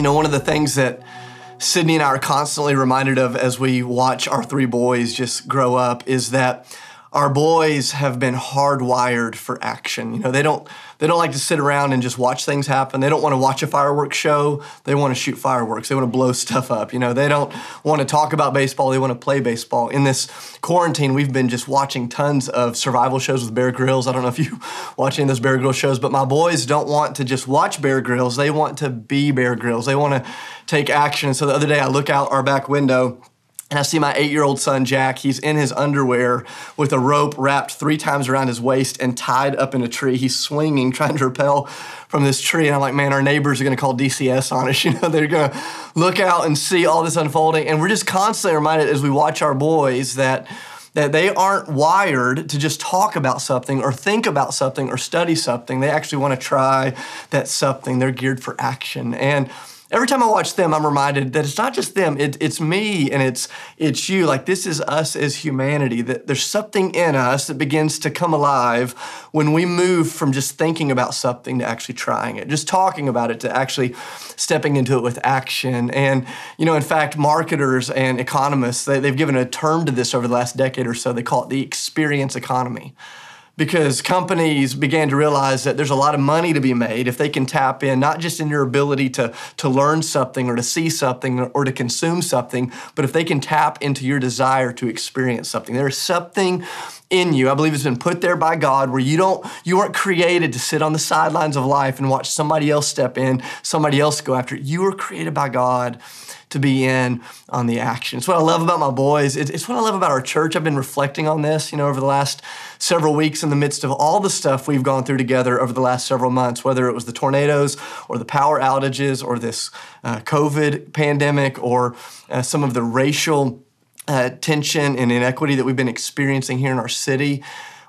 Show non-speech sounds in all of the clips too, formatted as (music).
You know, one of the things that Sydney and I are constantly reminded of as we watch our three boys just grow up is that our boys have been hardwired for action. You know, they don't they don't like to sit around and just watch things happen. They don't want to watch a fireworks show. They want to shoot fireworks. They want to blow stuff up. You know, they don't want to talk about baseball. They want to play baseball. In this quarantine, we've been just watching tons of survival shows with Bear Grylls. I don't know if you (laughs) watch any of those Bear Grylls shows, but my boys don't want to just watch Bear Grylls. They want to be Bear Grylls. They want to take action. So the other day, I look out our back window and I see my eight year old son, Jack. He's in his underwear with a rope wrapped three times around his waist and tied up in a tree. He's swinging, (laughs) trying to repel from this tree. And I'm like, man, our neighbors are going to call DCS on us. (laughs) You know, they're going to look out and see all this unfolding. And we're just constantly reminded as we watch our boys that that they aren't wired to just talk about something or think about something or study something. They actually want to try that something. They're geared for action. And Every time I watch them, I'm reminded that it's not just them, it, it's me and it's it's you. Like this is us as humanity. That there's something in us that begins to come alive when we move from just thinking about something to actually trying it, just talking about it to actually stepping into it with action. And you know, in fact, marketers and economists they, they've given a term to this over the last decade or so. They call it the experience economy because companies began to realize that there's a lot of money to be made if they can tap in not just in your ability to, to learn something or to see something or to consume something, but if they can tap into your desire to experience something. There's something in you, I believe it's been put there by God where you don't you weren't created to sit on the sidelines of life and watch somebody else step in, somebody else go after it. You were created by God to be in on the action. It's what I love about my boys. It's what I love about our church. I've been reflecting on this, you know, over the last several weeks in the midst of all the stuff we've gone through together over the last several months, whether it was the tornadoes or the power outages or this uh, COVID pandemic or uh, some of the racial uh, tension and inequity that we've been experiencing here in our city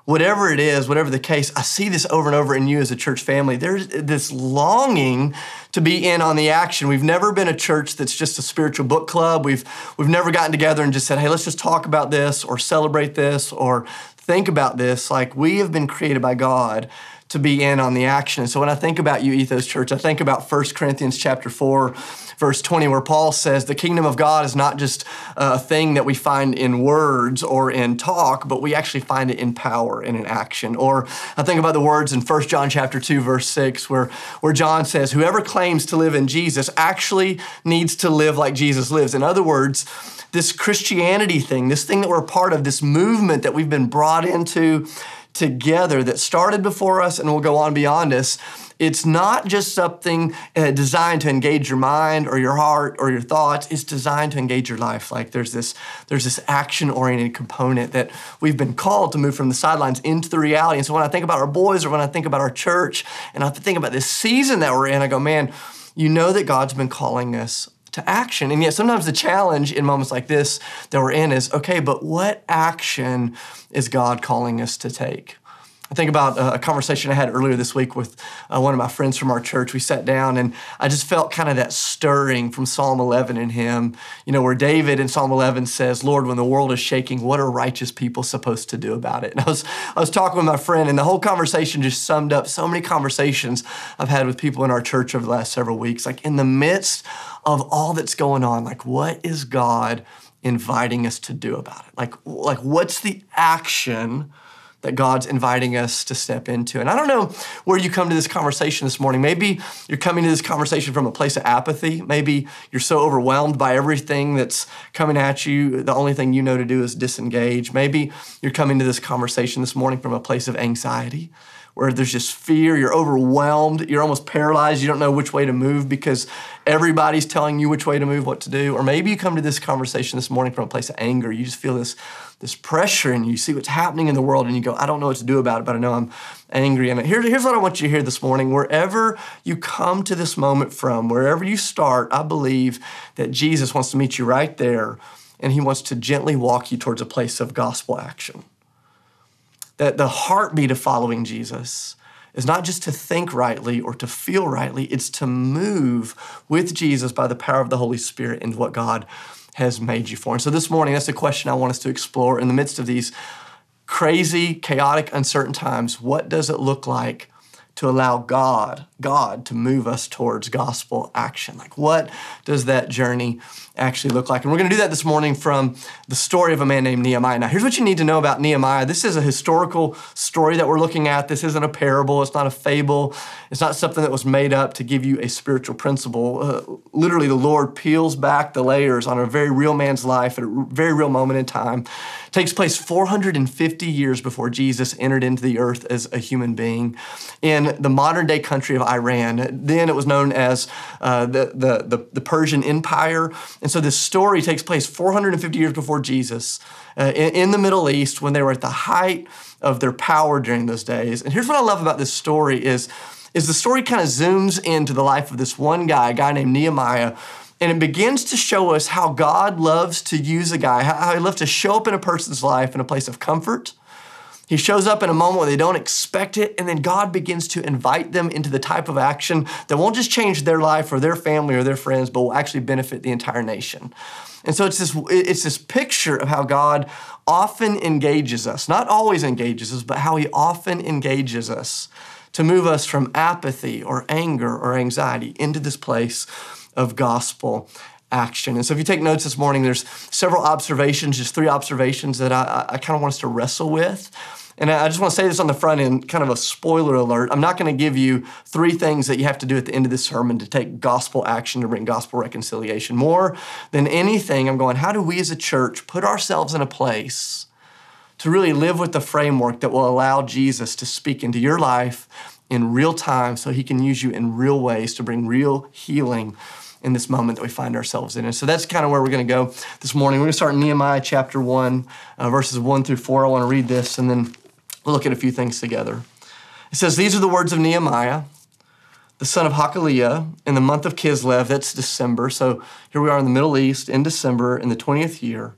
whatever it is, whatever the case, I see this over and over in you as a church family. There's this longing to be in on the action. We've never been a church that's just a spiritual book club. We've we've never gotten together and just said, "Hey, let's just talk about this or celebrate this or think about this." Like we have been created by God to be in on the action. And so when I think about you, Ethos Church, I think about 1 Corinthians chapter 4, verse 20, where Paul says the kingdom of God is not just a thing that we find in words or in talk, but we actually find it in power and in action. Or I think about the words in 1 John chapter 2, verse 6, where, where John says, whoever claims to live in Jesus actually needs to live like Jesus lives. In other words, this Christianity thing, this thing that we're part of, this movement that we've been brought into together that started before us and will go on beyond us. It's not just something uh, designed to engage your mind or your heart or your thoughts. It's designed to engage your life. Like there's this, there's this action-oriented component that we've been called to move from the sidelines into the reality. And so when I think about our boys or when I think about our church and I think about this season that we're in, I go, man, you know that God's been calling us to action. And yet sometimes the challenge in moments like this that we're in is okay, but what action is God calling us to take? I think about a conversation I had earlier this week with uh, one of my friends from our church. We sat down and I just felt kind of that stirring from Psalm 11 in him, you know, where David in Psalm 11 says, Lord, when the world is shaking, what are righteous people supposed to do about it? And I was, I was talking with my friend, and the whole conversation just summed up so many conversations I've had with people in our church over the last several weeks. Like in the midst of all that's going on, like what is God inviting us to do about it? Like, like what's the action that God's inviting us to step into. And I don't know where you come to this conversation this morning. Maybe you're coming to this conversation from a place of apathy. Maybe you're so overwhelmed by everything that's coming at you, the only thing you know to do is disengage. Maybe you're coming to this conversation this morning from a place of anxiety where there's just fear, you're overwhelmed, you're almost paralyzed, you don't know which way to move because everybody's telling you which way to move, what to do. Or maybe you come to this conversation this morning from a place of anger. You just feel this, this pressure and you see what's happening in the world and you go, I don't know what to do about it, but I know I'm angry. And here, here's what I want you to hear this morning. Wherever you come to this moment from, wherever you start, I believe that Jesus wants to meet you right there and he wants to gently walk you towards a place of gospel action that the heartbeat of following Jesus is not just to think rightly or to feel rightly, it's to move with Jesus by the power of the Holy Spirit into what God has made you for. And so this morning, that's the question I want us to explore in the midst of these crazy, chaotic, uncertain times. What does it look like to allow God, God to move us towards gospel action. Like what does that journey actually look like? And we're going to do that this morning from the story of a man named Nehemiah. Now, here's what you need to know about Nehemiah. This is a historical story that we're looking at. This isn't a parable, it's not a fable, it's not something that was made up to give you a spiritual principle. Uh, literally, the Lord peels back the layers on a very real man's life at a very real moment in time. It takes place 450 years before Jesus entered into the earth as a human being in the modern day country of Iran. Then it was known as uh, the, the, the, the Persian Empire. And so this story takes place 450 years before Jesus uh, in, in, the Middle East when they were at the height of their power during those days. And here's what I love about this story is, is the story kind of zooms into the life of this one guy, a guy named Nehemiah, and it begins to show us how God loves to use a guy, how he loves to show up in a person's life in a place of comfort, he shows up in a moment where they don't expect it, and then God begins to invite them into the type of action that won't just change their life or their family or their friends, but will actually benefit the entire nation. And so it's this, it's this picture of how God often engages us, not always engages us, but how He often engages us to move us from apathy or anger or anxiety into this place of gospel action. And so if you take notes this morning, there's several observations, just three observations that I, I kind of want us to wrestle with. And I just want to say this on the front end, kind of a spoiler alert. I'm not going to give you three things that you have to do at the end of this sermon to take gospel action to bring gospel reconciliation. More than anything, I'm going, how do we as a church put ourselves in a place to really live with the framework that will allow Jesus to speak into your life in real time so he can use you in real ways to bring real healing in this moment that we find ourselves in. And so that's kind of where we're going to go this morning. We're going to start in Nehemiah chapter 1, uh, verses 1 through 4. I want to read this and then we'll look at a few things together. It says, These are the words of Nehemiah, the son of Hachaliah, in the month of Kislev, that's December. So here we are in the Middle East in December in the 20th year.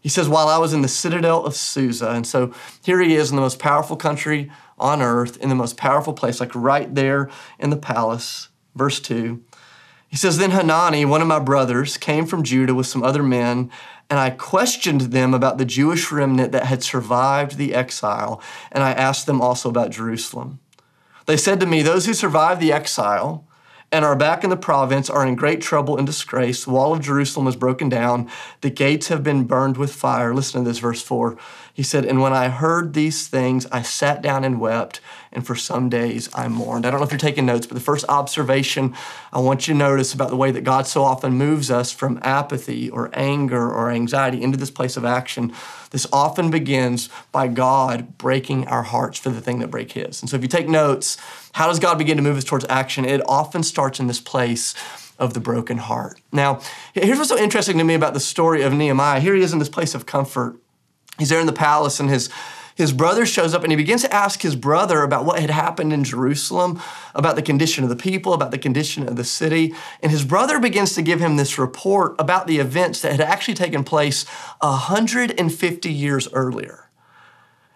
He says, While I was in the citadel of Susa. And so here he is in the most powerful country on earth, in the most powerful place, like right there in the palace. Verse 2. He says, Then Hanani, one of my brothers, came from Judah with some other men, and I questioned them about the Jewish remnant that had survived the exile, and I asked them also about Jerusalem. They said to me, Those who survived the exile and are back in the province are in great trouble and disgrace. The wall of Jerusalem is broken down, the gates have been burned with fire. Listen to this, verse 4. He said, And when I heard these things, I sat down and wept, and for some days I mourned. I don't know if you're taking notes, but the first observation I want you to notice about the way that God so often moves us from apathy or anger or anxiety into this place of action, this often begins by God breaking our hearts for the thing that break His. And so if you take notes, how does God begin to move us towards action? It often starts in this place of the broken heart. Now, here's what's so interesting to me about the story of Nehemiah. Here he is in this place of comfort he's there in the palace and his his brother shows up and he begins to ask his brother about what had happened in Jerusalem, about the condition of the people, about the condition of the city. And his brother begins to give him this report about the events that had actually taken place 150 years earlier.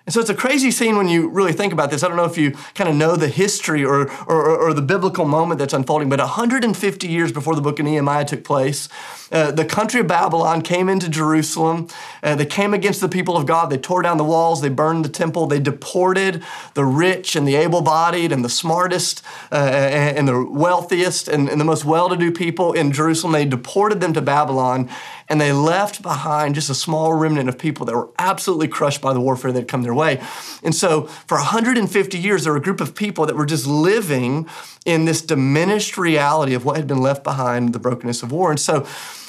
And so it's a crazy scene when you really think about this. I don't know if you kind of know the history or, or, or, the biblical moment that's unfolding, but 150 years before the book of Nehemiah took place, uh, the country of Babylon came into Jerusalem. Uh, they came against the people of God. They tore down the walls. They burned the temple. They deported the rich and the able bodied and the smartest uh, and, the wealthiest and, and the most well to do people in Jerusalem. They deported them to Babylon and they left behind just a small remnant of people that were absolutely crushed by the warfare that had come their way. And so for 150 years, there were a group of people that were just living in this diminished reality of what had been left behind the brokenness of war. And so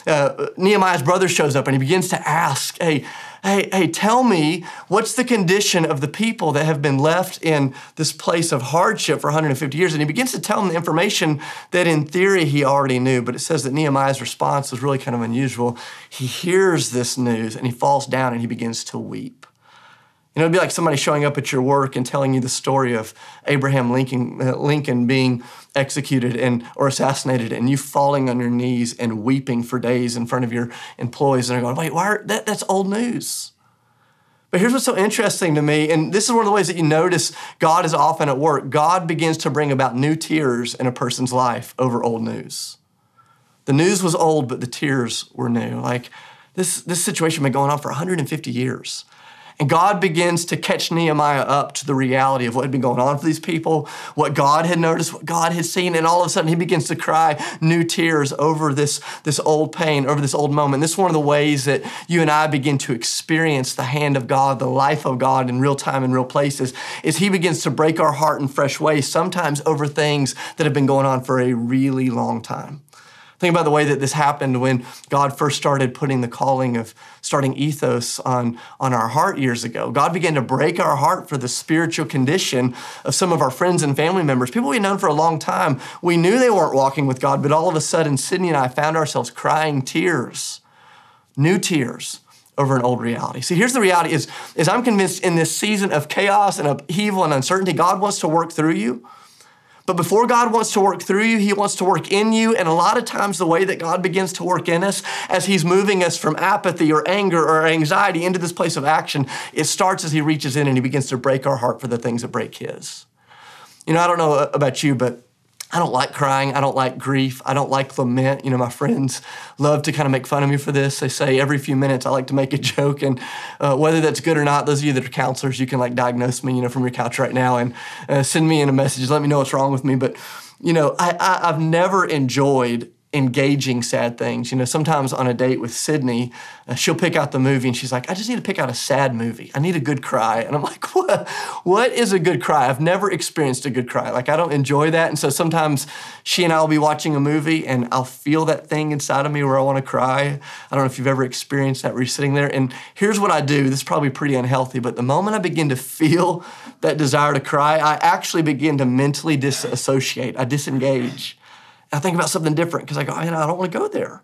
uh, Nehemiah's brother shows up and he begins to ask, hey, hey, hey, tell me what's the condition of the people that have been left in this place of hardship for 150 years? And he begins to tell him the information that in theory he already knew, but it says that Nehemiah's response was really kind of unusual. He hears this news and he falls down and he begins to weep. You know, it'd be like somebody showing up at your work and telling you the story of Abraham Lincoln, uh, Lincoln being executed and or assassinated, and you falling on your knees and weeping for days in front of your employees, and they're going, "Wait, why? Are, that, that's old news." But here's what's so interesting to me, and this is one of the ways that you notice God is often at work. God begins to bring about new tears in a person's life over old news. The news was old, but the tears were new. Like this, this situation had been going on for 150 years. And God begins to catch Nehemiah up to the reality of what had been going on for these people, what God had noticed, what God had seen, and all of a sudden he begins to cry new tears over this, this old pain, over this old moment. This is one of the ways that you and I begin to experience the hand of God, the life of God in real time in real places, is he begins to break our heart in fresh ways, sometimes over things that have been going on for a really long time. Think about the way that this happened when God first started putting the calling of starting ethos on, on our heart years ago. God began to break our heart for the spiritual condition of some of our friends and family members, people we'd known for a long time. We knew they weren't walking with God, but all of a sudden, Sydney and I found ourselves crying tears, new tears over an old reality. See, here's the reality is, is I'm convinced in this season of chaos and upheaval and uncertainty, God wants to work through you. But before God wants to work through you, He wants to work in you. And a lot of times, the way that God begins to work in us as He's moving us from apathy or anger or anxiety into this place of action, it starts as He reaches in and He begins to break our heart for the things that break His. You know, I don't know uh, about you, but I don't like crying. I don't like grief. I don't like lament. You know, my friends love to kind of make fun of me for this. They say every few minutes I like to make a joke, and uh, whether that's good or not, those of you that are counselors, you can like diagnose me, you know, from your couch right now and uh, send me in a message. Let me know what's wrong with me. But you know, I, I, I've never enjoyed engaging sad things. You know, sometimes on a date with Sydney, uh, she'll pick out the movie and she's like, I just need to pick out a sad movie. I need a good cry. And I'm (laughs) like, what? What is a good cry? I've never experienced a good cry. Like, I don't enjoy that. And so sometimes she and I will be watching a movie and I'll feel that thing inside of me where I want to cry. I don't know if you've ever experienced that where you're sitting there. And here's what I do this is probably pretty unhealthy, but the moment I begin to feel that desire to cry, I actually begin to mentally disassociate, I disengage. I think about something different because I go, I don't want to go there.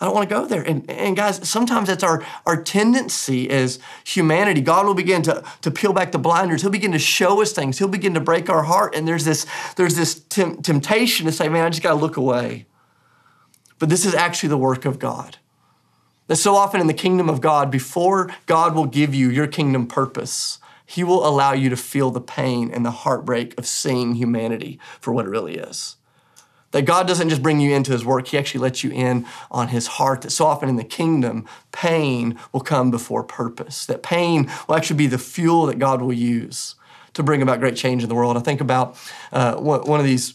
I don't want to go there. And, and guys, sometimes that's our, our tendency as humanity. God will begin to, to peel back the blinders. He'll begin to show us things. He'll begin to break our heart. And there's this, there's this tem- temptation to say, man, I just got to look away. But this is actually the work of God. That so often in the kingdom of God, before God will give you your kingdom purpose, He will allow you to feel the pain and the heartbreak of seeing humanity for what it really is. That God doesn't just bring you into his work, he actually lets you in on his heart. That so often in the kingdom, pain will come before purpose. That pain will actually be the fuel that God will use to bring about great change in the world. I think about uh, one of these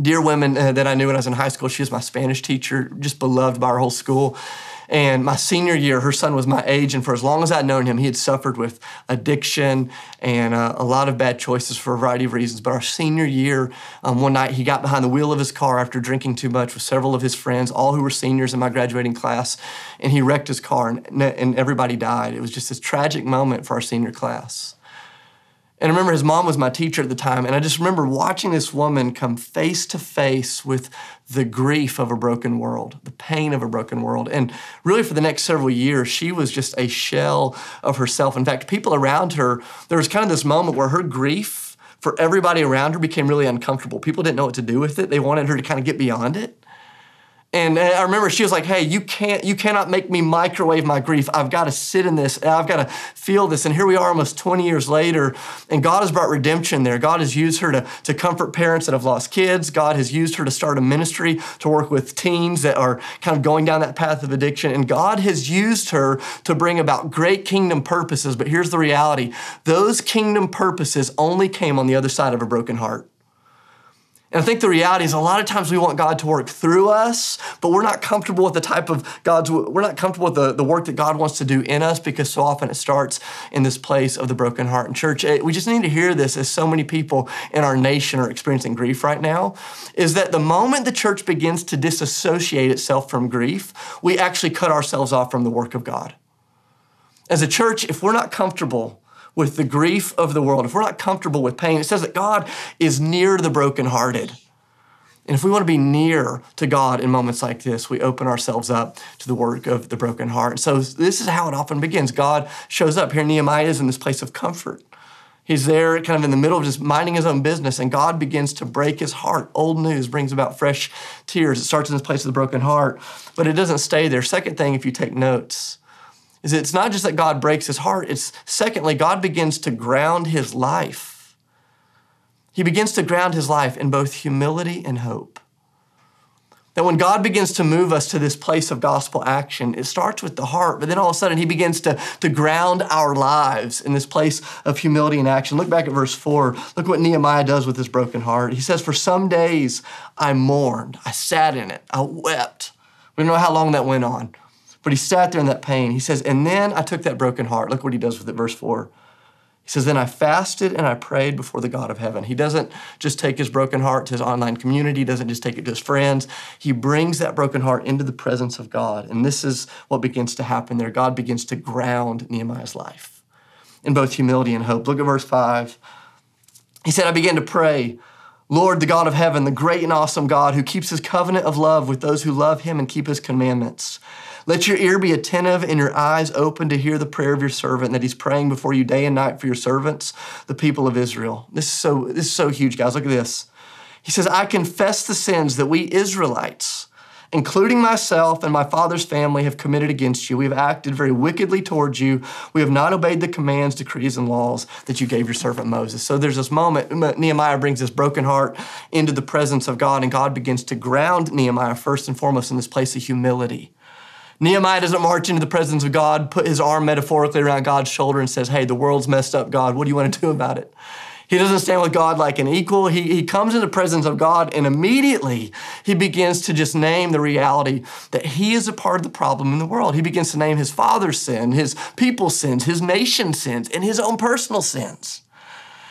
dear women uh, that I knew when I was in high school. She was my Spanish teacher, just beloved by our whole school. And my senior year, her son was my age, and for as long as I'd known him, he had suffered with addiction and uh, a lot of bad choices for a variety of reasons. But our senior year, um, one night he got behind the wheel of his car after drinking too much with several of his friends, all who were seniors in my graduating class, and he wrecked his car, and, and everybody died. It was just this tragic moment for our senior class. And I remember his mom was my teacher at the time, and I just remember watching this woman come face to face with the grief of a broken world, the pain of a broken world. And really, for the next several years, she was just a shell of herself. In fact, people around her, there was kind of this moment where her grief for everybody around her became really uncomfortable. People didn't know what to do with it, they wanted her to kind of get beyond it. And uh, I remember she was like, "Hey, you can't, you cannot make me microwave my grief. I've got to sit in this. I've got to feel this." And here we are, almost 20 years later, and God has brought redemption there. God has used her to, to comfort parents that have lost kids. God has used her to start a ministry to work with teens that are kind of going down that path of addiction. And God has used her to bring about great kingdom purposes. But here's the reality: those kingdom purposes only came on the other side of a broken heart. And I think the reality is a lot of times we want God to work through us, but we're not comfortable with the type of God's, we're not comfortable with the, the work that God wants to do in us because so often it starts in this place of the broken heart. And church, we just need to hear this as so many people in our nation are experiencing grief right now, is that the moment the church begins to disassociate itself from grief, we actually cut ourselves off from the work of God. As a church, if we're not comfortable with the grief of the world, if we're not comfortable with pain, it says that God is near the brokenhearted. And if we want to be near to God in moments like this, we open ourselves up to the work of the broken heart. So this is how it often begins. God shows up. Here Nehemiah is in this place of comfort. He's there kind of in the middle of just minding his own business, and God begins to break his heart. Old news brings about fresh tears. It starts in this place of the broken heart, but it doesn't stay there. Second thing, if you take notes, is it's not just that God breaks his heart, it's secondly, God begins to ground his life. He begins to ground his life in both humility and hope. That when God begins to move us to this place of gospel action, it starts with the heart, but then all of a sudden He begins to, to ground our lives in this place of humility and action. Look back at verse 4. Look what Nehemiah does with his broken heart. He says, For some days I mourned, I sat in it, I wept. We don't know how long that went on, but he sat there in that pain. He says, And then I took that broken heart. Look what he does with it, verse 4. He says, Then I fasted and I prayed before the God of heaven. He doesn't just take his broken heart to his online community, he doesn't just take it to his friends. He brings that broken heart into the presence of God. And this is what begins to happen there. God begins to ground Nehemiah's life in both humility and hope. Look at verse 5. He said, I began to pray. Lord, the God of heaven, the great and awesome God who keeps his covenant of love with those who love him and keep his commandments. Let your ear be attentive and your eyes open to hear the prayer of your servant that he's praying before you day and night for your servants, the people of Israel. This is so, this is so huge, guys. Look at this. He says, I confess the sins that we Israelites, including myself and my father's family, have committed against you. We have acted very wickedly towards you. We have not obeyed the commands, decrees, and laws that you gave your servant Moses. So there's this moment, Nehemiah brings this broken heart into the presence of God, and God begins to ground Nehemiah first and foremost in this place of humility. Nehemiah doesn't march into the presence of God, put his arm metaphorically around God's shoulder and says, Hey, the world's messed up, God. What do you want to do about it? He doesn't stand with God like an equal. He, he comes in the presence of God and immediately he begins to just name the reality that he is a part of the problem in the world. He begins to name his father's sin, his people's sins, his nation's sins, and his own personal sins.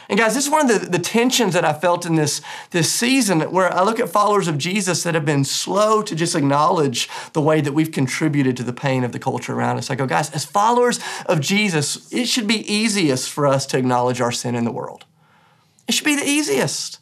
And guys, this is one of the, the tensions that I felt in this, this season where I look at followers of Jesus that have been slow to just acknowledge the way that we've contributed to the pain of the culture around us. I go, guys, as followers of Jesus, it should be easiest for us to acknowledge our sin in the world. It should be the easiest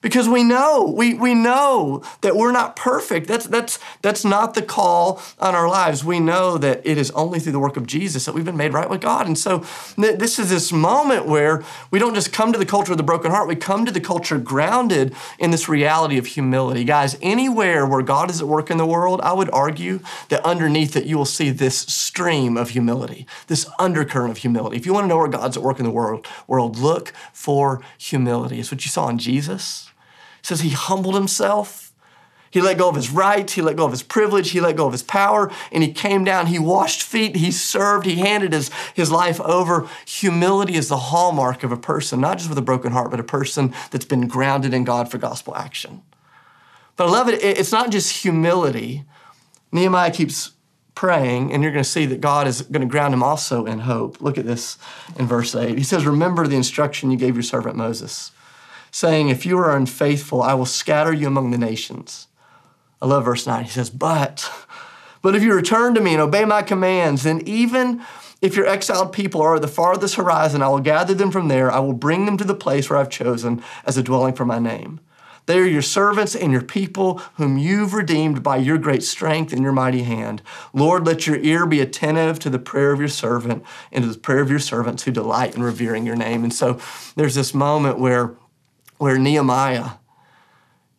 because we know we, we know that we're not perfect. That's that's that's not the call on our lives. We know that it is only through the work of jesus that we've been made right with god. And so th- this is this moment where we don't just come to the culture of the broken heart. We come to the culture grounded in this reality of humility. Guys anywhere where god is at work in the world i would argue that underneath it you will see this stream of humility this undercurrent of humility. If you want to know where god's at work in the world world look for humility. It's what you saw in jesus says he humbled himself. He let go of his rights, he let go of his privilege, he let go of his power, and he came down. He washed feet, he served, he handed his, his life over. Humility is the hallmark of a person, not just with a broken heart, but a person that's been grounded in God for gospel action. But I love it, it's not just humility. Nehemiah keeps praying, and you're going to see that God is going to ground him also in hope. Look at this in verse 8. He says, Remember the instruction you gave your servant Moses saying, If you are unfaithful, I will scatter you among the nations. I love verse 9. He says, But, but if you return to me and obey my commands, then even if your exiled people are at the farthest horizon, I will gather them from there. I will bring them to the place where I've chosen as a dwelling for my name. They are your servants and your people, whom you've redeemed by your great strength and your mighty hand. Lord, let your ear be attentive to the prayer of your servant and to the prayer of your servants who delight in revering your name. And so there's this moment where where Nehemiah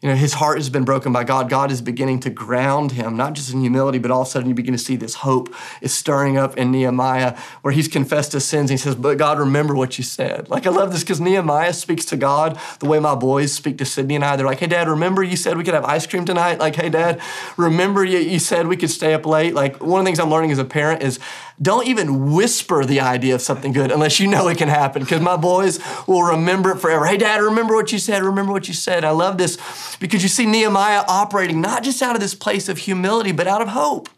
you know, his heart has been broken by God. God is beginning to ground him, not just in humility, but all of a sudden you begin to see this hope is stirring up in Nehemiah where he's confessed his sins. And he says, But God, remember what you said. Like, I love this because Nehemiah speaks to God the way my boys speak to Sydney and I. They're like, Hey, Dad, remember you said we could have ice cream tonight? Like, Hey, Dad, remember you, you said we could stay up late? Like, one of the things I'm learning as a parent is don't even whisper the idea of something good unless you know it can happen because my boys will remember it forever. Hey, Dad, remember what you said. Remember what you said. I love this because you see Nehemiah operating not just out of this place of humility, but out of hope.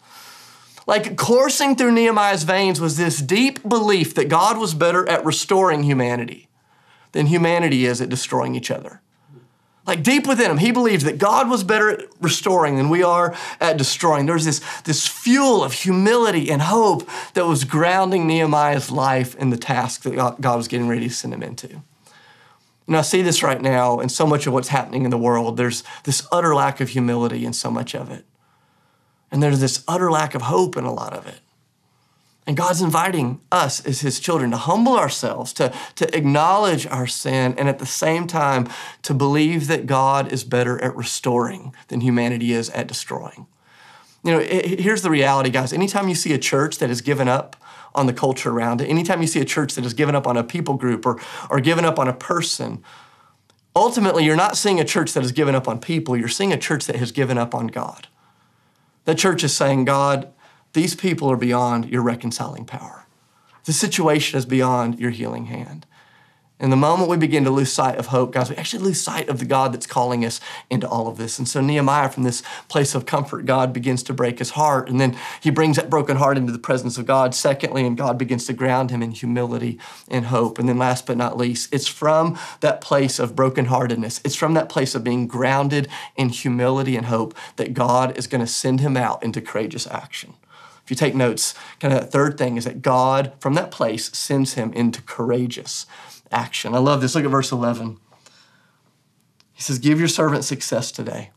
Like coursing through Nehemiah's veins was this deep belief that God was better at restoring humanity than humanity is at destroying each other. Like deep within him, he believed that God was better at restoring than we are at destroying. There was this, this fuel of humility and hope that was grounding Nehemiah's life in the task that God was getting ready to send him into. And I see this right now in so much of what's happening in the world. There's this utter lack of humility in so much of it. And there's this utter lack of hope in a lot of it. And God's inviting us as His children to humble ourselves, to, to acknowledge our sin, and at the same time to believe that God is better at restoring than humanity is at destroying. You know, it, here's the reality, guys. Anytime you see a church that has given up on the culture around it. Anytime you see a church that has given up on a people group or, or given up on a person, Ultimately, you're not seeing a church that has given up on people, you're seeing a church that has given up on God. That church is saying, God, these people are beyond your reconciling power. The situation is beyond your healing hand. And the moment we begin to lose sight of hope, guys, we actually lose sight of the God that's calling us into all of this. And so Nehemiah, from this place of comfort, God begins to break his heart. And then he brings that broken heart into the presence of God. Secondly, and God begins to ground him in humility and hope. And then last but not least, it's from that place of brokenheartedness, it's from that place of being grounded in humility and hope that God is going to send him out into courageous action. If you take notes, kind of that third thing is that God, from that place, sends him into courageous action. I love this. Look at verse 11. He says, Give your servant success today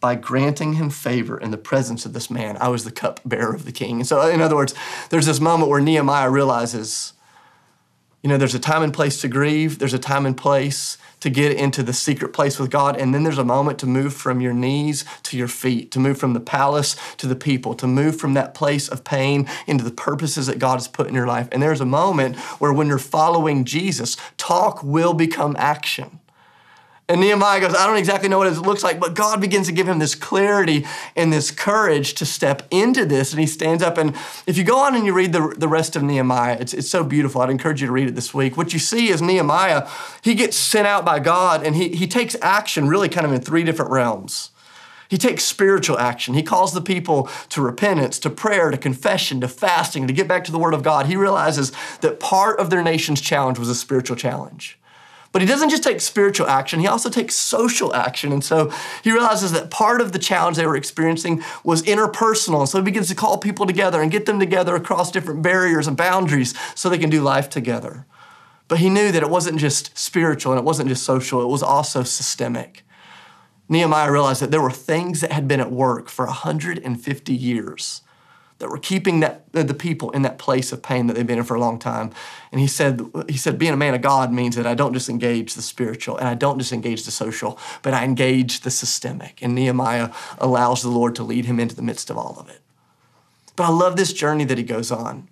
by granting him favor in the presence of this man. I was the cupbearer of the king. And so, in other words, there's this moment where Nehemiah realizes, you know, there's a time and place to grieve, there's a time and place to get into the secret place with God. And then there's a moment to move from your knees to your feet, to move from the palace to the people, to move from that place of pain into the purposes that God has put in your life. And there's a moment where when you're following Jesus, talk will become action. And Nehemiah goes, I don't exactly know what it looks like, but God begins to give him this clarity and this courage to step into this. And he stands up. And if you go on and you read the, the rest of Nehemiah, it's, it's so beautiful. I'd encourage you to read it this week. What you see is Nehemiah, he gets sent out by God and he, he takes action really kind of in three different realms. He takes spiritual action. He calls the people to repentance, to prayer, to confession, to fasting, to get back to the Word of God. He realizes that part of their nation's challenge was a spiritual challenge. But he doesn't just take spiritual action, he also takes social action. And so he realizes that part of the challenge they were experiencing was interpersonal. And so he begins to call people together and get them together across different barriers and boundaries so they can do life together. But he knew that it wasn't just spiritual and it wasn't just social, it was also systemic. Nehemiah realized that there were things that had been at work for 150 years that were keeping that, the people in that place of pain that they've been in for a long time. And he said, he said, being a man of God means that I don't just engage the spiritual and I don't just engage the social, but I engage the systemic. And Nehemiah allows the Lord to lead him into the midst of all of it. But I love this journey that he goes on.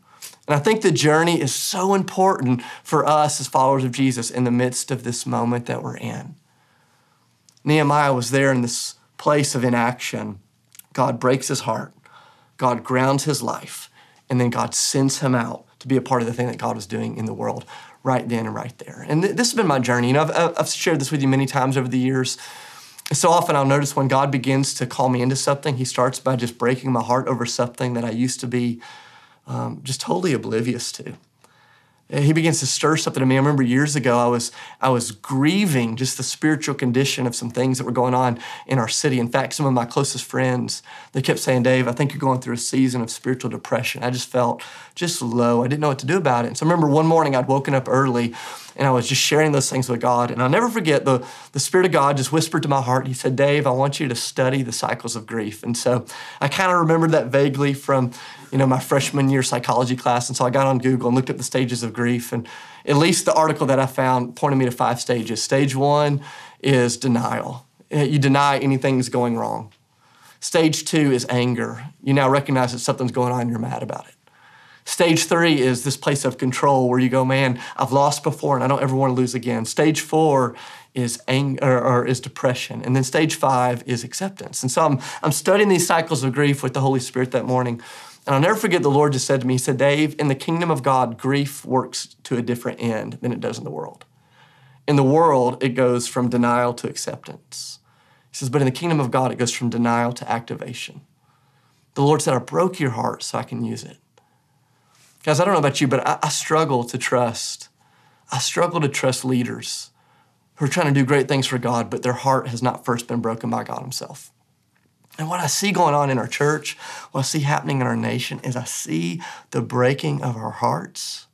And I think the journey is so important for us as followers of Jesus in the midst of this moment that we're in. Nehemiah was there in this place of inaction. God breaks his heart. God grounds his life, and then God sends him out to be a part of the thing that God was doing in the world right then and right there. And th- this has been my journey. You know, I've, I've shared this with you many times over the years. So often I'll notice when God begins to call me into something, He starts by just breaking my heart over something that I used to be um, just totally oblivious to Uh, he begins to stir something in me. I remember years ago, I was I was grieving just the spiritual condition of some things that were going on in our city. In fact, some of my closest friends they kept saying, "Dave, I think you're going through a season of spiritual depression." I just felt just low. I didn't know what to do about it. And so I remember one morning I'd woken up early, and I was just sharing those things with God. And I'll never forget the the Spirit of God just whispered to my heart. He said, "Dave, I want you to study the cycles of grief." And so I kind of remembered that vaguely from you know, my freshman year psychology class. And so I got on Google and looked at the stages of grief. And at least the article that I found pointed me to five stages. Stage one is denial. Eh, you deny anything's going wrong. Stage two is anger. You now recognize that something's going on and you're mad about it. Stage three is this place of control where you go, man, I've lost before and I don't ever want to lose again. Stage four is anger or, is depression. And then stage five is acceptance. And so I'm, I'm studying these cycles of grief with the Holy Spirit that morning. And I'll never forget the Lord just said to me, He said, Dave, in the kingdom of God, grief works to a different end than it does in the world. In the world, it goes from denial to acceptance. He says, but in the kingdom of God, it goes from denial to activation. The Lord said, I broke your heart so I can use it. Guys, I don't know about you, but I, I struggle to trust. I struggle to trust leaders who are trying to do great things for God, but their heart has not first been broken by God Himself. And what I see going on in our church, what I see happening in our nation, is I see the breaking of our hearts.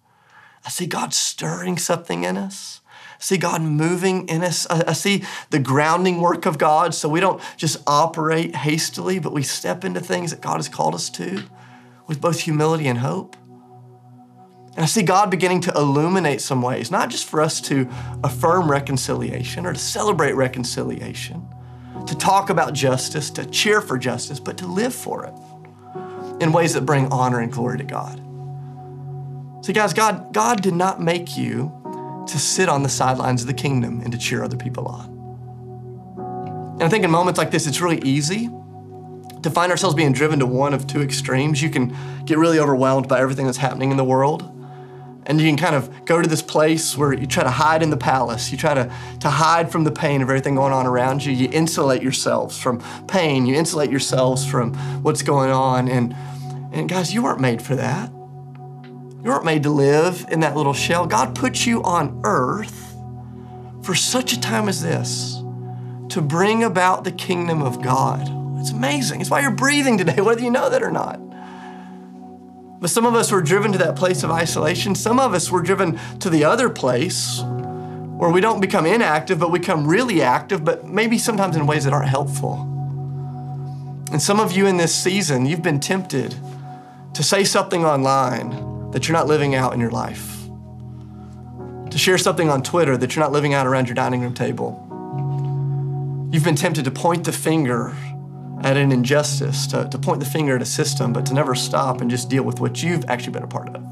I see God stirring something in us. I see God moving in us. I, I see the grounding work of God so we don't just operate hastily, but we step into things that God has called us to with both humility and hope. And I see God beginning to illuminate some ways, not just for us to affirm reconciliation or to celebrate reconciliation to talk about justice, to cheer for justice, but to live for it in ways that bring honor and glory to God. See, guys, God, God did not make you to sit on the sidelines of the kingdom and to cheer other people on. And I think in moments like this, it's really easy to find ourselves being driven to one of two extremes. You can get really overwhelmed by everything that's happening in the world. And you can kind of go to this place where you try to hide in the palace. You try to, to hide from the pain of everything going on around you. You insulate yourselves from pain. You insulate yourselves from what's going on. And, and guys, you weren't made for that. You weren't made to live in that little shell. God put you on earth for such a time as this to bring about the kingdom of God. It's amazing. It's why you're breathing today, (laughs) whether you know that or not. But some of us were driven to that place of isolation. Some of us were driven to the other place where we don't become inactive, but we become really active, but maybe sometimes in ways that aren't helpful. And some of you in this season, you've been tempted to say something online that you're not living out in your life, to share something on Twitter that you're not living out around your dining room table. You've been tempted to point the finger at an injustice, to, to point the finger at a system, but to never stop and just deal with what you've actually been a part of.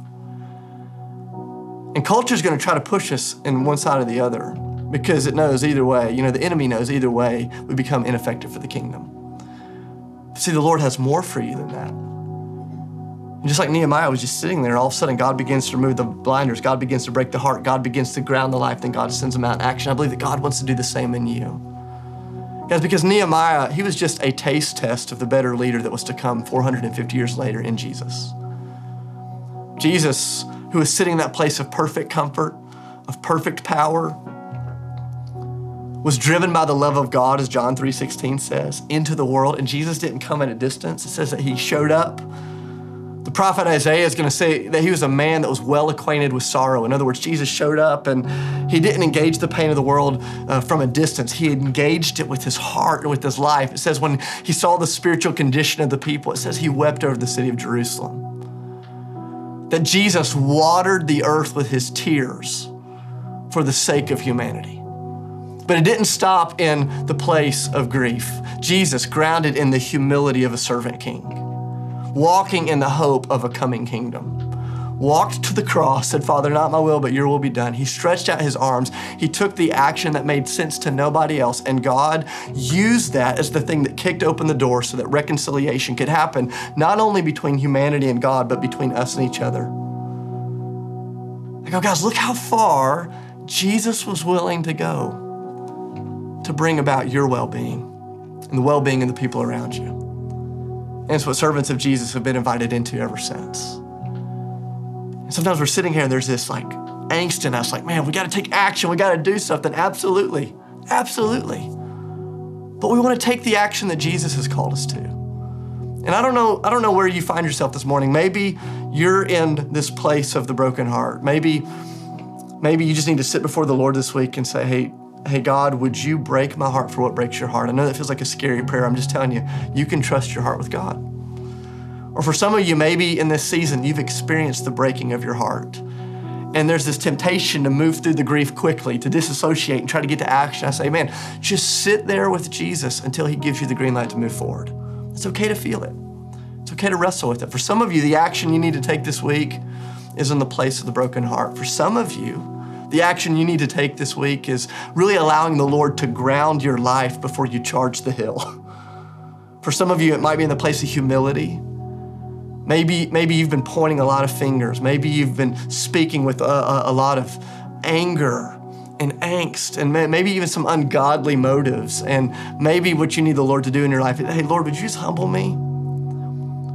And culture is going to try to push us in one side or the other because it knows either way, you know, the enemy knows either way we become ineffective for the kingdom. See, the Lord has more for you than that. And just like Nehemiah was just sitting there, and all of a sudden God begins to remove the blinders, God begins to break the heart, God begins to ground the life, then God sends them out in action. I believe that God wants to do the same in you. Guys, because Nehemiah, he was just a taste test of the better leader that was to come 450 years later in Jesus. Jesus, who was sitting in that place of perfect comfort, of perfect power, was driven by the love of God, as John 3:16 says, into the world. And Jesus didn't come at a distance. It says that he showed up the prophet Isaiah is going to say that he was a man that was well acquainted with sorrow. In other words, Jesus showed up and he didn't engage the pain of the world uh, from a distance. He engaged it with his heart and with his life. It says when he saw the spiritual condition of the people, it says he wept over the city of Jerusalem. That Jesus watered the earth with his tears for the sake of humanity. But it didn't stop in the place of grief. Jesus, grounded in the humility of a servant king walking in the hope of a coming kingdom. Walked to the cross, said, Father, not my will, but your will be done. He stretched out his arms. He took the action that made sense to nobody else, and God used that as the thing that kicked open the door so that reconciliation could happen, not only between humanity and God, but between us and each other. I go, guys, look how far Jesus was willing to go to bring about your well being and the well being of the people around you. And it's what servants of Jesus have been invited into ever since. And sometimes we're sitting here and there's this like angst in us, like, man, we got to take action, we got to do something. Absolutely, absolutely. But we want to take the action that Jesus has called us to. And I don't know, I don't know where you find yourself this morning. Maybe you're in this place of the broken heart. Maybe, maybe you just need to sit before the Lord this week and say, hey, hey, God, would you break my heart for what breaks your heart? I know that feels like a scary prayer. I'm just telling you, you can trust your heart with God. Or for some of you, maybe in this season, you've experienced the breaking of your heart. And there's this temptation to move through the grief quickly, to disassociate and try to get to action. I say, man, just sit there with Jesus until he gives you the green light to move forward. It's okay to feel it. It's okay to wrestle with it. For some of you, the action you need to take this week is in the place of the broken heart. For some of you, the action you need to take this week is really allowing the Lord to ground your life before you charge the hill. (laughs) For some of you, it might be in the place of humility. Maybe, maybe you've been pointing a lot of fingers. Maybe you've been speaking with a, a, a lot of anger and angst and maybe even some ungodly motives. And maybe what you need the Lord to do in your life is, hey, Lord, would you just humble me?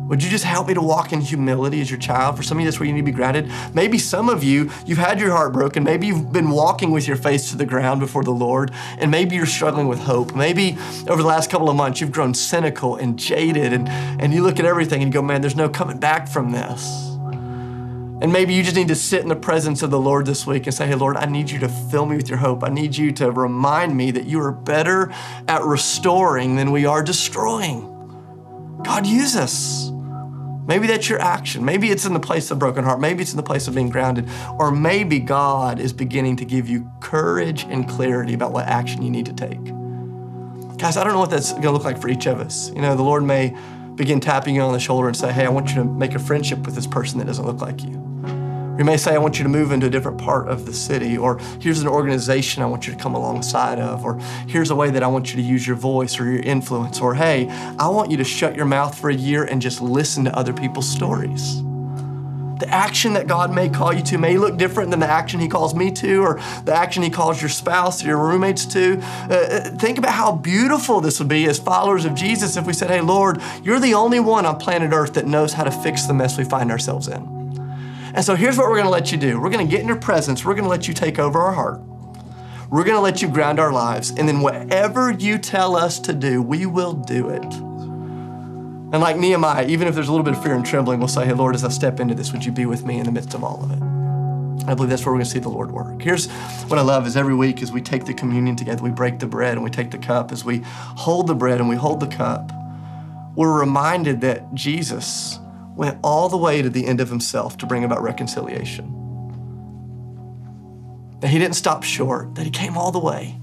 Would you just help me to walk in humility as your child? For some of you, that's where you need to be grounded. Maybe some of you, you've had your heart broken. Maybe you've been walking with your face to the ground before the Lord, and maybe you're struggling with hope. Maybe over the last couple of months, you've grown cynical and jaded, and, and you look at everything and go, man, there's no coming back from this. And maybe you just need to sit in the presence of the Lord this week and say, Hey, Lord, I need you to fill me with your hope. I need you to remind me that you are better at restoring than we are destroying. God, use us. Maybe that's your action. Maybe it's in the place of broken heart. Maybe it's in the place of being grounded. Or maybe God is beginning to give you courage and clarity about what action you need to take. Guys, I don't know what that's going to look like for each of us. You know, the Lord may begin tapping you on the shoulder and say, Hey, I want you to make a friendship with this person that doesn't look like you. You may say, I want you to move into a different part of the city, or here's an organization I want you to come alongside of, or here's a way that I want you to use your voice or your influence, or hey, I want you to shut your mouth for a year and just listen to other people's stories. The action that God may call you to may look different than the action He calls me to, or the action He calls your spouse or your roommates to. Uh, uh, think about how beautiful this would be as followers of Jesus if we said, Hey, Lord, you're the only one on planet Earth that knows how to fix the mess we find ourselves in. And so here's what we're gonna let you do we're gonna get in your presence, we're gonna let you take over our heart. We're gonna let you ground our lives, and then whatever you tell us to do, we will do it. And like Nehemiah, even if there's a little bit of fear and trembling, we'll say, Hey, Lord, as I step into this, would you be with me in the midst of all of it? I believe that's where we're going to see the Lord work. Here's what I love is every week as we take the communion together, we break the bread and we take the cup, as we hold the bread and we hold the cup, we're reminded that Jesus went all the way to the end of himself to bring about reconciliation. That he didn't stop short, that he came all the way.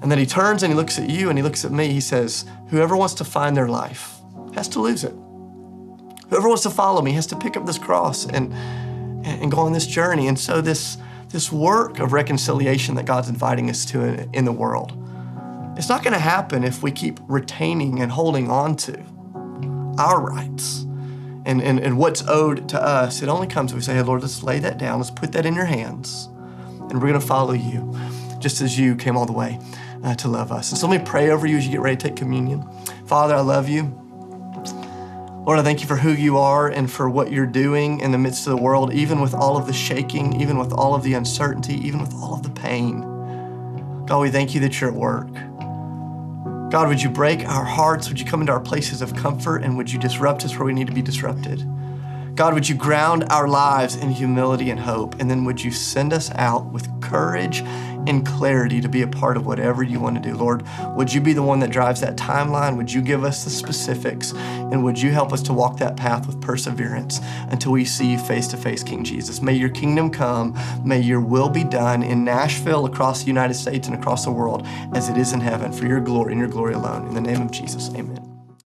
And then he turns and he looks at you and he looks at me. He says, Whoever wants to find their life, has to lose it. Whoever wants to follow me has to pick up this cross and, and go on this journey. And so, this, this work of reconciliation that God's inviting us to in, in the world, it's not going to happen if we keep retaining and holding on to our rights and, and, and what's owed to us. It only comes if we say, hey, Lord, let's lay that down, let's put that in your hands, and we're going to follow you just as you came all the way uh, to love us. And so let me pray over you as you get ready to take communion. Father, I love you. Lord, I thank you for who you are and for what you're doing in the midst of the world, even with all of the shaking, even with all of the uncertainty, even with all of the pain. God, we thank you that you're at work. God, would you break our hearts? Would you come into our places of comfort and would you disrupt us where we need to be disrupted? God, would you ground our lives in humility and hope? And then would you send us out with courage and clarity to be a part of whatever you want to do? Lord, would you be the one that drives that timeline? Would you give us the specifics? And would you help us to walk that path with perseverance until we see you face to face, King Jesus? May your kingdom come. May your will be done in Nashville, across the United States, and across the world as it is in heaven for your glory and your glory alone. In the name of Jesus, amen.